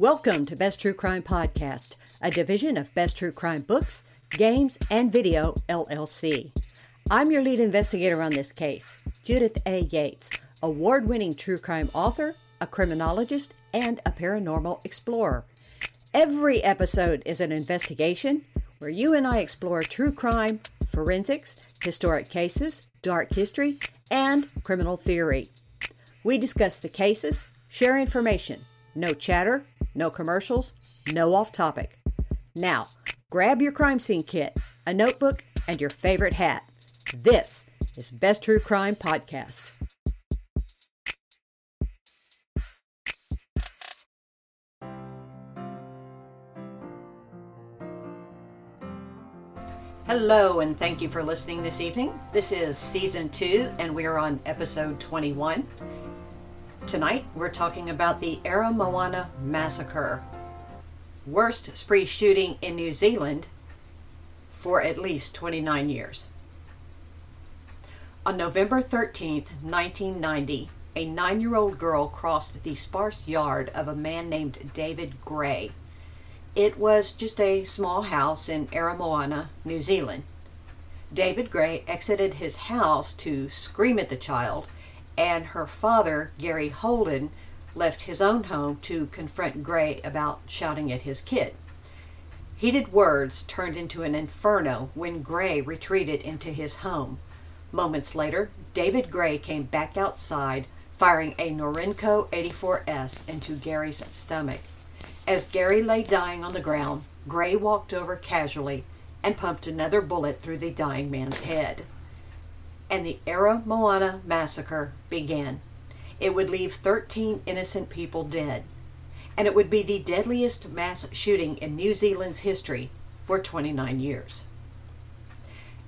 Welcome to Best True Crime Podcast, a division of Best True Crime Books, Games, and Video, LLC. I'm your lead investigator on this case, Judith A. Yates, award winning true crime author, a criminologist, and a paranormal explorer. Every episode is an investigation where you and I explore true crime, forensics, historic cases, dark history, and criminal theory. We discuss the cases, share information, no chatter, no commercials, no off topic. Now, grab your crime scene kit, a notebook, and your favorite hat. This is Best True Crime Podcast. Hello, and thank you for listening this evening. This is season two, and we are on episode 21. Tonight, we're talking about the Aramoana Massacre, worst spree shooting in New Zealand for at least 29 years. On November 13th, 1990, a nine year old girl crossed the sparse yard of a man named David Gray it was just a small house in Aramoana, New Zealand. David Gray exited his house to scream at the child, and her father, Gary Holden, left his own home to confront Gray about shouting at his kid. Heated words turned into an inferno when Gray retreated into his home. Moments later, David Gray came back outside, firing a Norinco 84S into Gary's stomach. As Gary lay dying on the ground, Gray walked over casually and pumped another bullet through the dying man's head. And the Aramoana massacre began. It would leave 13 innocent people dead, and it would be the deadliest mass shooting in New Zealand's history for 29 years.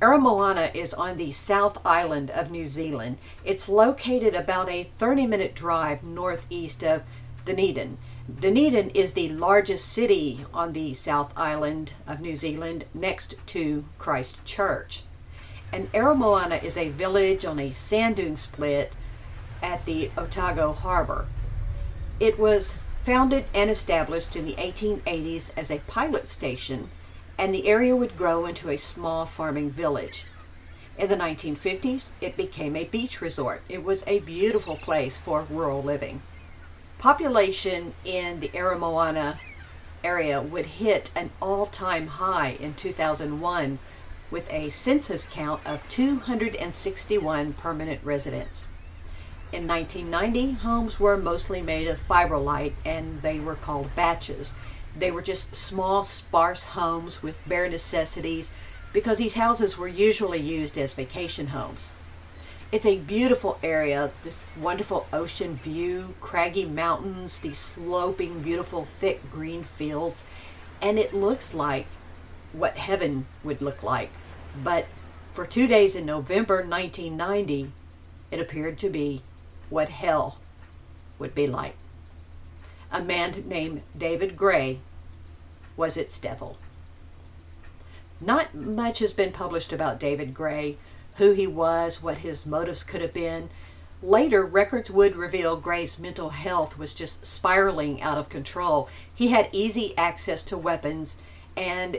Moana is on the South Island of New Zealand. It's located about a 30 minute drive northeast of Dunedin Dunedin is the largest city on the South Island of New Zealand next to Christchurch. And Aramoana is a village on a sand dune split at the Otago Harbor. It was founded and established in the 1880s as a pilot station, and the area would grow into a small farming village. In the 1950s, it became a beach resort. It was a beautiful place for rural living population in the Aramoana area would hit an all-time high in 2001 with a census count of 261 permanent residents. In 1990, homes were mostly made of fibrolite and they were called baches. They were just small, sparse homes with bare necessities because these houses were usually used as vacation homes. It's a beautiful area, this wonderful ocean view, craggy mountains, these sloping, beautiful, thick green fields, and it looks like what heaven would look like. But for two days in November 1990, it appeared to be what hell would be like. A man named David Gray was its devil. Not much has been published about David Gray who he was, what his motives could have been. Later, records would reveal Gray's mental health was just spiraling out of control. He had easy access to weapons, and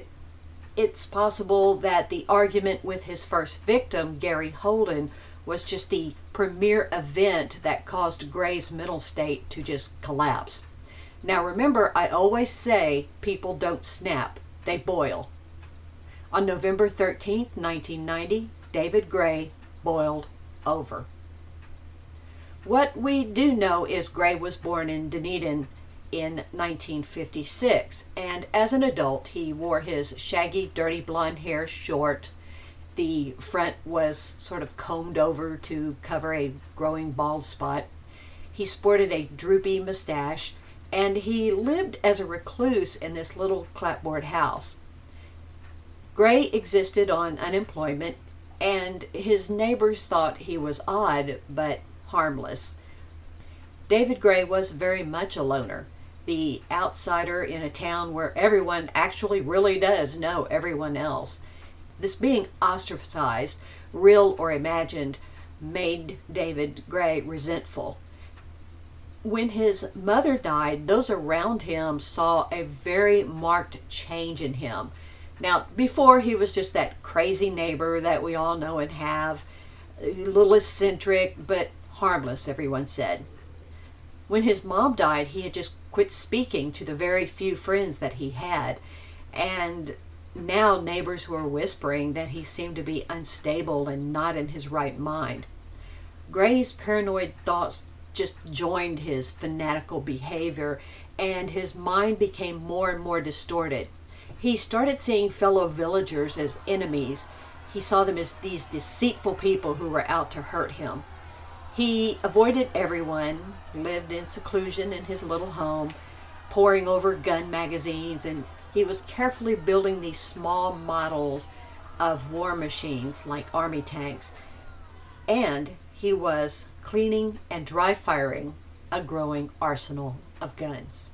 it's possible that the argument with his first victim, Gary Holden, was just the premier event that caused Gray's mental state to just collapse. Now, remember, I always say people don't snap, they boil. On November 13th, 1990, David Gray boiled over. What we do know is Gray was born in Dunedin in 1956, and as an adult, he wore his shaggy, dirty blonde hair short. The front was sort of combed over to cover a growing bald spot. He sported a droopy mustache, and he lived as a recluse in this little clapboard house. Gray existed on unemployment and his neighbors thought he was odd but harmless. David Gray was very much a loner, the outsider in a town where everyone actually really does know everyone else. This being ostracized, real or imagined, made David Gray resentful. when his mother died, those around him saw a very marked change in him. Now, before he was just that crazy neighbor that we all know and have, a little eccentric, but harmless, everyone said. When his mom died, he had just quit speaking to the very few friends that he had. And now neighbors were whispering that he seemed to be unstable and not in his right mind. Gray's paranoid thoughts just joined his fanatical behavior, and his mind became more and more distorted. He started seeing fellow villagers as enemies. He saw them as these deceitful people who were out to hurt him. He avoided everyone, lived in seclusion in his little home, poring over gun magazines, and he was carefully building these small models of war machines like army tanks. And he was cleaning and dry firing a growing arsenal of guns.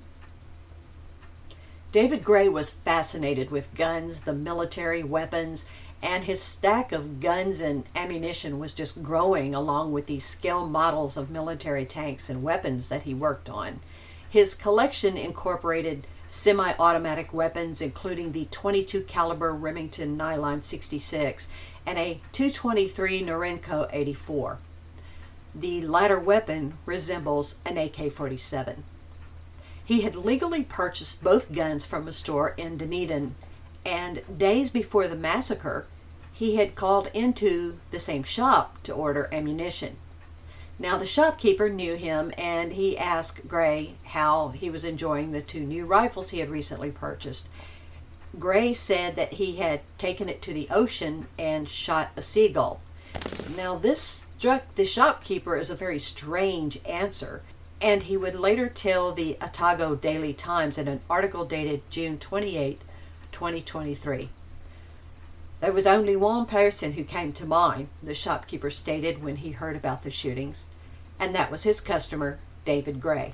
David Gray was fascinated with guns, the military weapons, and his stack of guns and ammunition was just growing along with these scale models of military tanks and weapons that he worked on. His collection incorporated semi-automatic weapons including the 22 caliber Remington Nylon 66 and a 223 Norinco 84. The latter weapon resembles an AK-47. He had legally purchased both guns from a store in Dunedin, and days before the massacre, he had called into the same shop to order ammunition. Now, the shopkeeper knew him and he asked Gray how he was enjoying the two new rifles he had recently purchased. Gray said that he had taken it to the ocean and shot a seagull. Now, this struck the shopkeeper as a very strange answer and he would later tell the Otago Daily Times in an article dated June 28, 2023. There was only one person who came to mind, the shopkeeper stated when he heard about the shootings, and that was his customer, David Gray.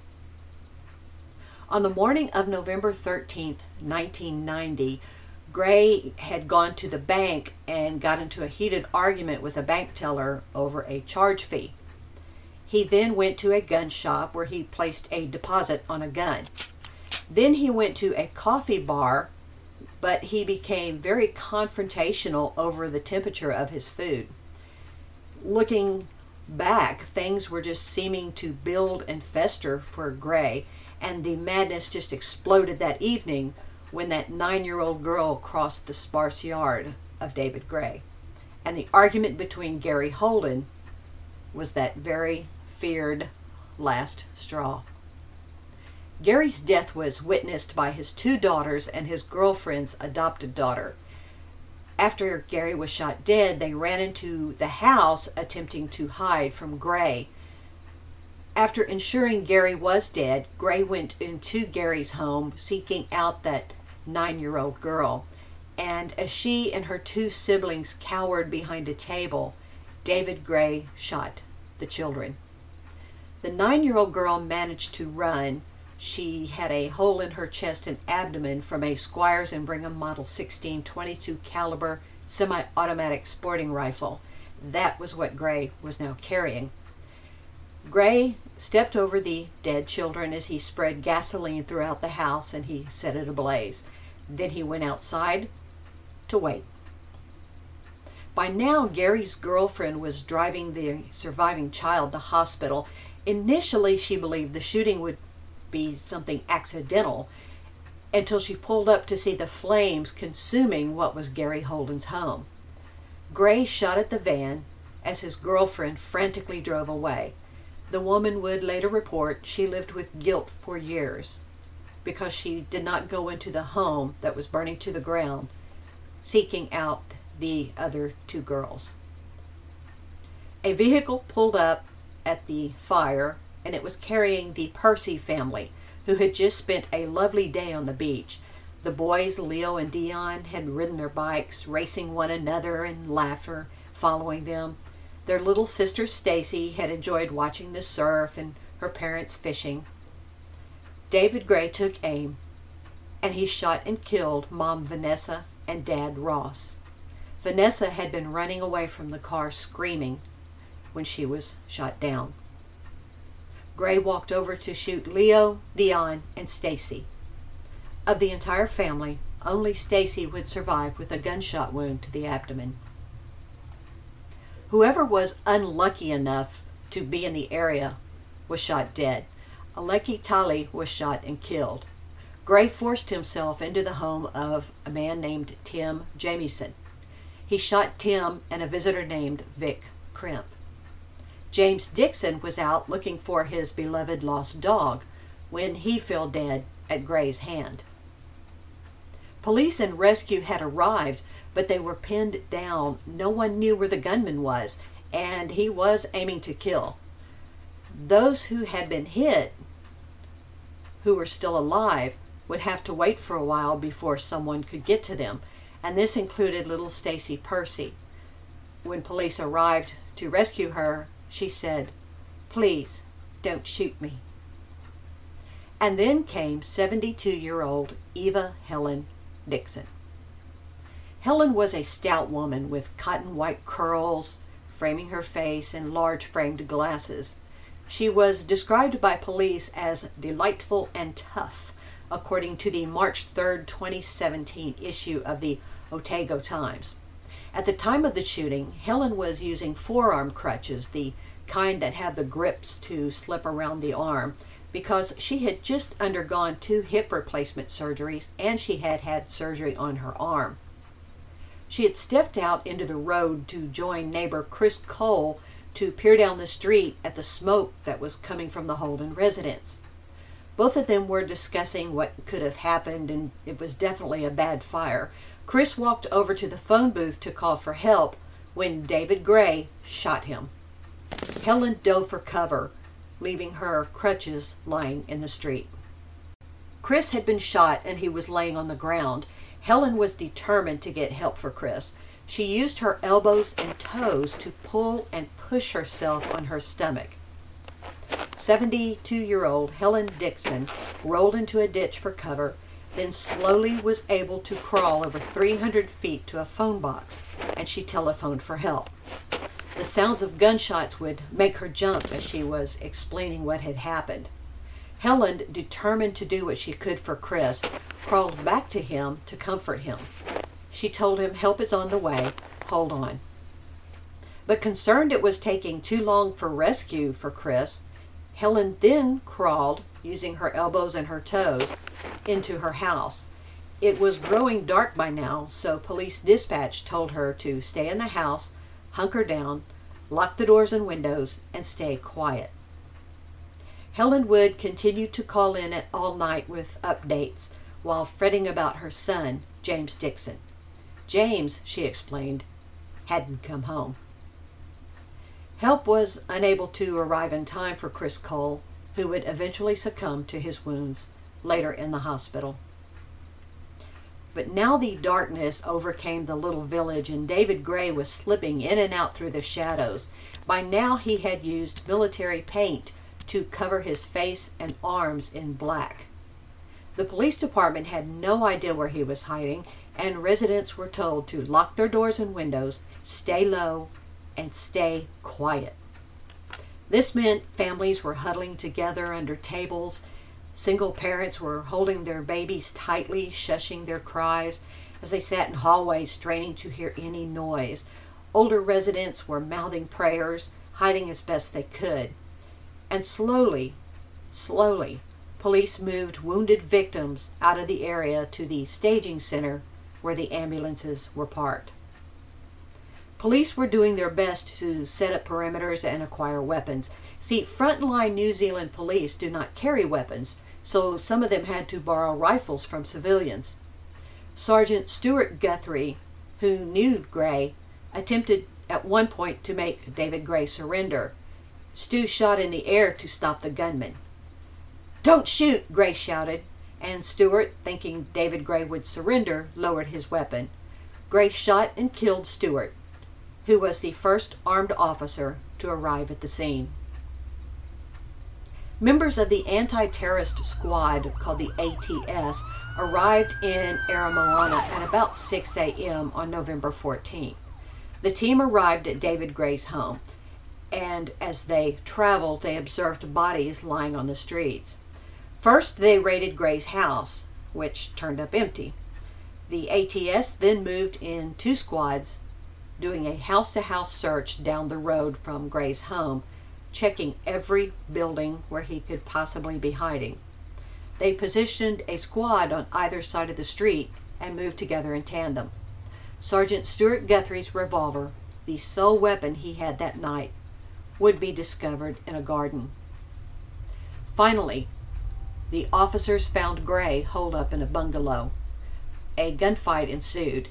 On the morning of November 13, 1990, Gray had gone to the bank and got into a heated argument with a bank teller over a charge fee. He then went to a gun shop where he placed a deposit on a gun. Then he went to a coffee bar, but he became very confrontational over the temperature of his food. Looking back, things were just seeming to build and fester for Gray, and the madness just exploded that evening when that nine year old girl crossed the sparse yard of David Gray. And the argument between Gary Holden was that very feared last straw. Gary's death was witnessed by his two daughters and his girlfriend's adopted daughter. After Gary was shot dead, they ran into the house attempting to hide from Gray. After ensuring Gary was dead, Gray went into Gary's home seeking out that nine year old girl. And as she and her two siblings cowered behind a table, David Gray shot the children. The nine year old girl managed to run. She had a hole in her chest and abdomen from a Squires and Bingham Model 16 22 caliber semi automatic sporting rifle. That was what Gray was now carrying. Gray stepped over the dead children as he spread gasoline throughout the house and he set it ablaze. Then he went outside to wait. By now, Gary's girlfriend was driving the surviving child to hospital Initially, she believed the shooting would be something accidental until she pulled up to see the flames consuming what was Gary Holden's home. Gray shot at the van as his girlfriend frantically drove away. The woman would later report she lived with guilt for years because she did not go into the home that was burning to the ground seeking out the other two girls. A vehicle pulled up at the fire, and it was carrying the Percy family, who had just spent a lovely day on the beach. The boys, Leo and Dion, had ridden their bikes, racing one another and laughter following them. Their little sister Stacy had enjoyed watching the surf and her parents fishing. David Gray took aim, and he shot and killed Mom Vanessa and Dad Ross. Vanessa had been running away from the car screaming when she was shot down. Gray walked over to shoot Leo, Dion, and Stacy. Of the entire family, only Stacy would survive with a gunshot wound to the abdomen. Whoever was unlucky enough to be in the area was shot dead. Aleki Tali was shot and killed. Gray forced himself into the home of a man named Tim Jamieson. He shot Tim and a visitor named Vic Crimp. James Dixon was out looking for his beloved lost dog when he fell dead at Gray's hand. Police and rescue had arrived, but they were pinned down. No one knew where the gunman was, and he was aiming to kill. Those who had been hit, who were still alive, would have to wait for a while before someone could get to them, and this included little Stacy Percy. When police arrived to rescue her, she said, Please don't shoot me. And then came 72 year old Eva Helen Dixon. Helen was a stout woman with cotton white curls framing her face and large framed glasses. She was described by police as delightful and tough, according to the March 3, 2017 issue of the Otago Times. At the time of the shooting, Helen was using forearm crutches, the kind that have the grips to slip around the arm, because she had just undergone two hip replacement surgeries and she had had surgery on her arm. She had stepped out into the road to join neighbor Chris Cole to peer down the street at the smoke that was coming from the Holden residence. Both of them were discussing what could have happened, and it was definitely a bad fire. Chris walked over to the phone booth to call for help when David Gray shot him. Helen dove for cover, leaving her crutches lying in the street. Chris had been shot and he was laying on the ground. Helen was determined to get help for Chris. She used her elbows and toes to pull and push herself on her stomach. 72 year old Helen Dixon rolled into a ditch for cover, then slowly was able to crawl over 300 feet to a phone box, and she telephoned for help. The sounds of gunshots would make her jump as she was explaining what had happened. Helen, determined to do what she could for Chris, crawled back to him to comfort him. She told him help is on the way, hold on. But concerned it was taking too long for rescue for Chris, Helen then crawled, using her elbows and her toes, into her house. It was growing dark by now, so police dispatch told her to stay in the house hunker down, lock the doors and windows, and stay quiet. Helen Wood continued to call in at all night with updates while fretting about her son, James Dixon. James, she explained, hadn't come home. Help was unable to arrive in time for Chris Cole, who would eventually succumb to his wounds later in the hospital. But now the darkness overcame the little village, and David Gray was slipping in and out through the shadows. By now, he had used military paint to cover his face and arms in black. The police department had no idea where he was hiding, and residents were told to lock their doors and windows, stay low, and stay quiet. This meant families were huddling together under tables Single parents were holding their babies tightly, shushing their cries as they sat in hallways, straining to hear any noise. Older residents were mouthing prayers, hiding as best they could. And slowly, slowly, police moved wounded victims out of the area to the staging center where the ambulances were parked. Police were doing their best to set up perimeters and acquire weapons. See, frontline New Zealand police do not carry weapons, so some of them had to borrow rifles from civilians. Sergeant Stewart Guthrie, who knew Gray, attempted at one point to make David Gray surrender. Stu shot in the air to stop the gunman. Don't shoot, Gray shouted, and Stewart, thinking David Gray would surrender, lowered his weapon. Gray shot and killed Stewart, who was the first armed officer to arrive at the scene. Members of the anti terrorist squad, called the ATS, arrived in Aramoana at about 6 a.m. on November 14th. The team arrived at David Gray's home. and as they traveled, they observed bodies lying on the streets. First, they raided Gray's house, which turned up empty. The ATS then moved in two squads, doing a house to house search down the road from Gray's home, checking every building where he could possibly be hiding. They positioned a squad on either side of the street and moved together in tandem. Sergeant Stewart Guthrie's revolver, the sole weapon he had that night, would be discovered in a garden. Finally, the officers found Gray holed up in a bungalow. A gunfight ensued.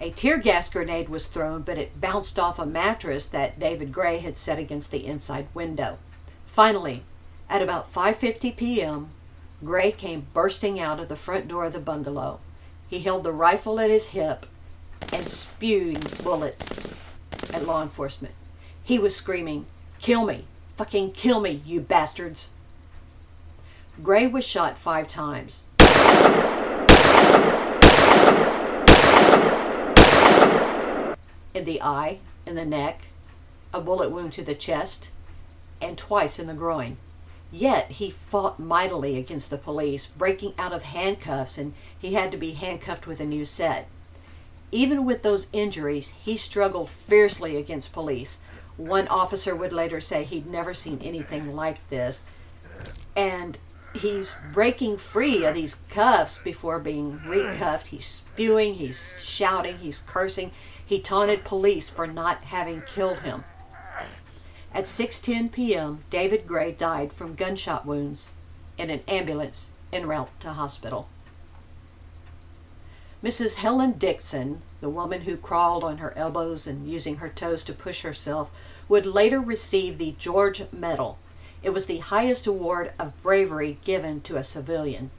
A tear gas grenade was thrown, but it bounced off a mattress that David Gray had set against the inside window. Finally, at about 5:50 p.m., Gray came bursting out of the front door of the bungalow. He held the rifle at his hip and spewed bullets at law enforcement. He was screaming, Kill me! Fucking kill me, you bastards! Gray was shot five times. In the eye, in the neck, a bullet wound to the chest, and twice in the groin. Yet he fought mightily against the police, breaking out of handcuffs, and he had to be handcuffed with a new set. Even with those injuries, he struggled fiercely against police. One officer would later say he'd never seen anything like this. And he's breaking free of these cuffs before being recuffed. He's spewing, he's shouting, he's cursing. He taunted police for not having killed him. At 6:10 p.m., David Gray died from gunshot wounds in an ambulance en route to hospital. Mrs. Helen Dixon, the woman who crawled on her elbows and using her toes to push herself, would later receive the George Medal. It was the highest award of bravery given to a civilian.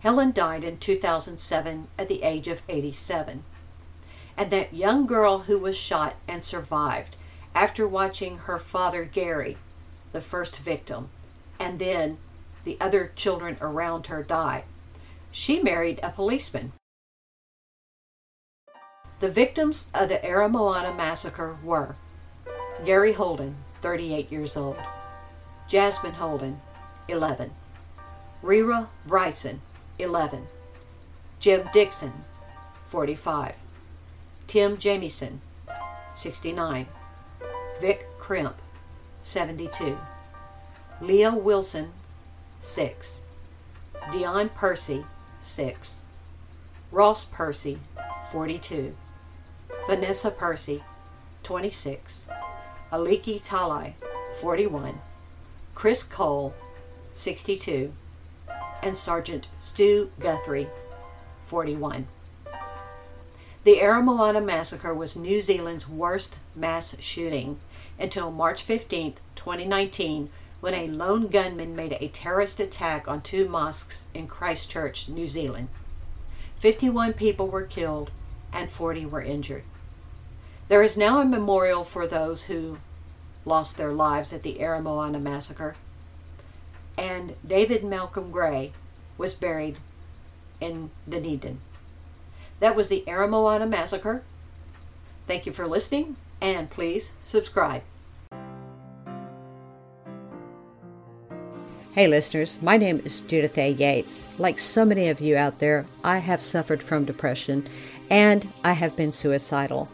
Helen died in 2007 at the age of 87. And that young girl who was shot and survived after watching her father Gary, the first victim, and then the other children around her die. She married a policeman. The victims of the Aramoana massacre were Gary Holden, 38 years old, Jasmine Holden, 11, Rira Bryson, 11, Jim Dixon, 45, Tim Jamieson, 69, Vic Crimp, 72. Leo Wilson, 6. Dion Percy, 6. Ross Percy, 42. Vanessa Percy, 26. Aliki Talai, 41. Chris Cole, 62. And Sergeant Stu Guthrie, 41. The Aramoana massacre was New Zealand's worst mass shooting until March 15, 2019, when a lone gunman made a terrorist attack on two mosques in Christchurch, New Zealand. 51 people were killed and 40 were injured. There is now a memorial for those who lost their lives at the Aramoana massacre, and David Malcolm Gray was buried in Dunedin. That was the Aramoana Massacre. Thank you for listening, and please subscribe. Hey, listeners, my name is Judith A. Yates. Like so many of you out there, I have suffered from depression and I have been suicidal.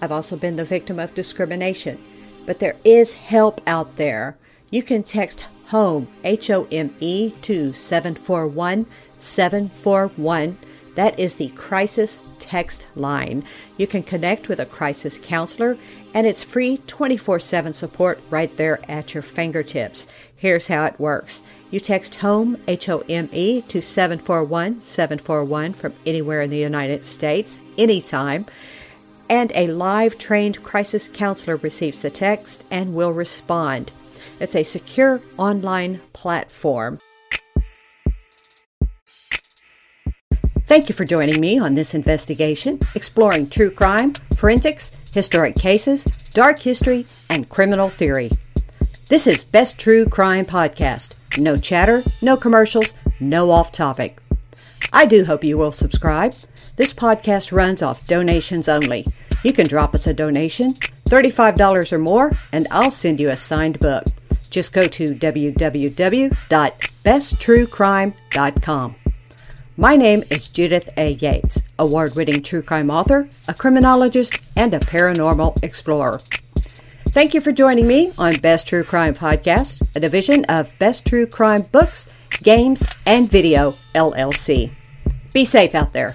I've also been the victim of discrimination, but there is help out there. You can text HOME, H O M E, to 741 741 that is the crisis text line. You can connect with a crisis counselor, and it's free 24 7 support right there at your fingertips. Here's how it works you text HOME, H O M E, to 741 741 from anywhere in the United States, anytime. And a live trained crisis counselor receives the text and will respond. It's a secure online platform. Thank you for joining me on this investigation exploring true crime, forensics, historic cases, dark history, and criminal theory. This is Best True Crime Podcast. No chatter, no commercials, no off topic. I do hope you will subscribe. This podcast runs off donations only. You can drop us a donation, $35 or more, and I'll send you a signed book. Just go to www.besttruecrime.com. My name is Judith A. Yates, award winning true crime author, a criminologist, and a paranormal explorer. Thank you for joining me on Best True Crime Podcast, a division of Best True Crime Books, Games, and Video, LLC. Be safe out there.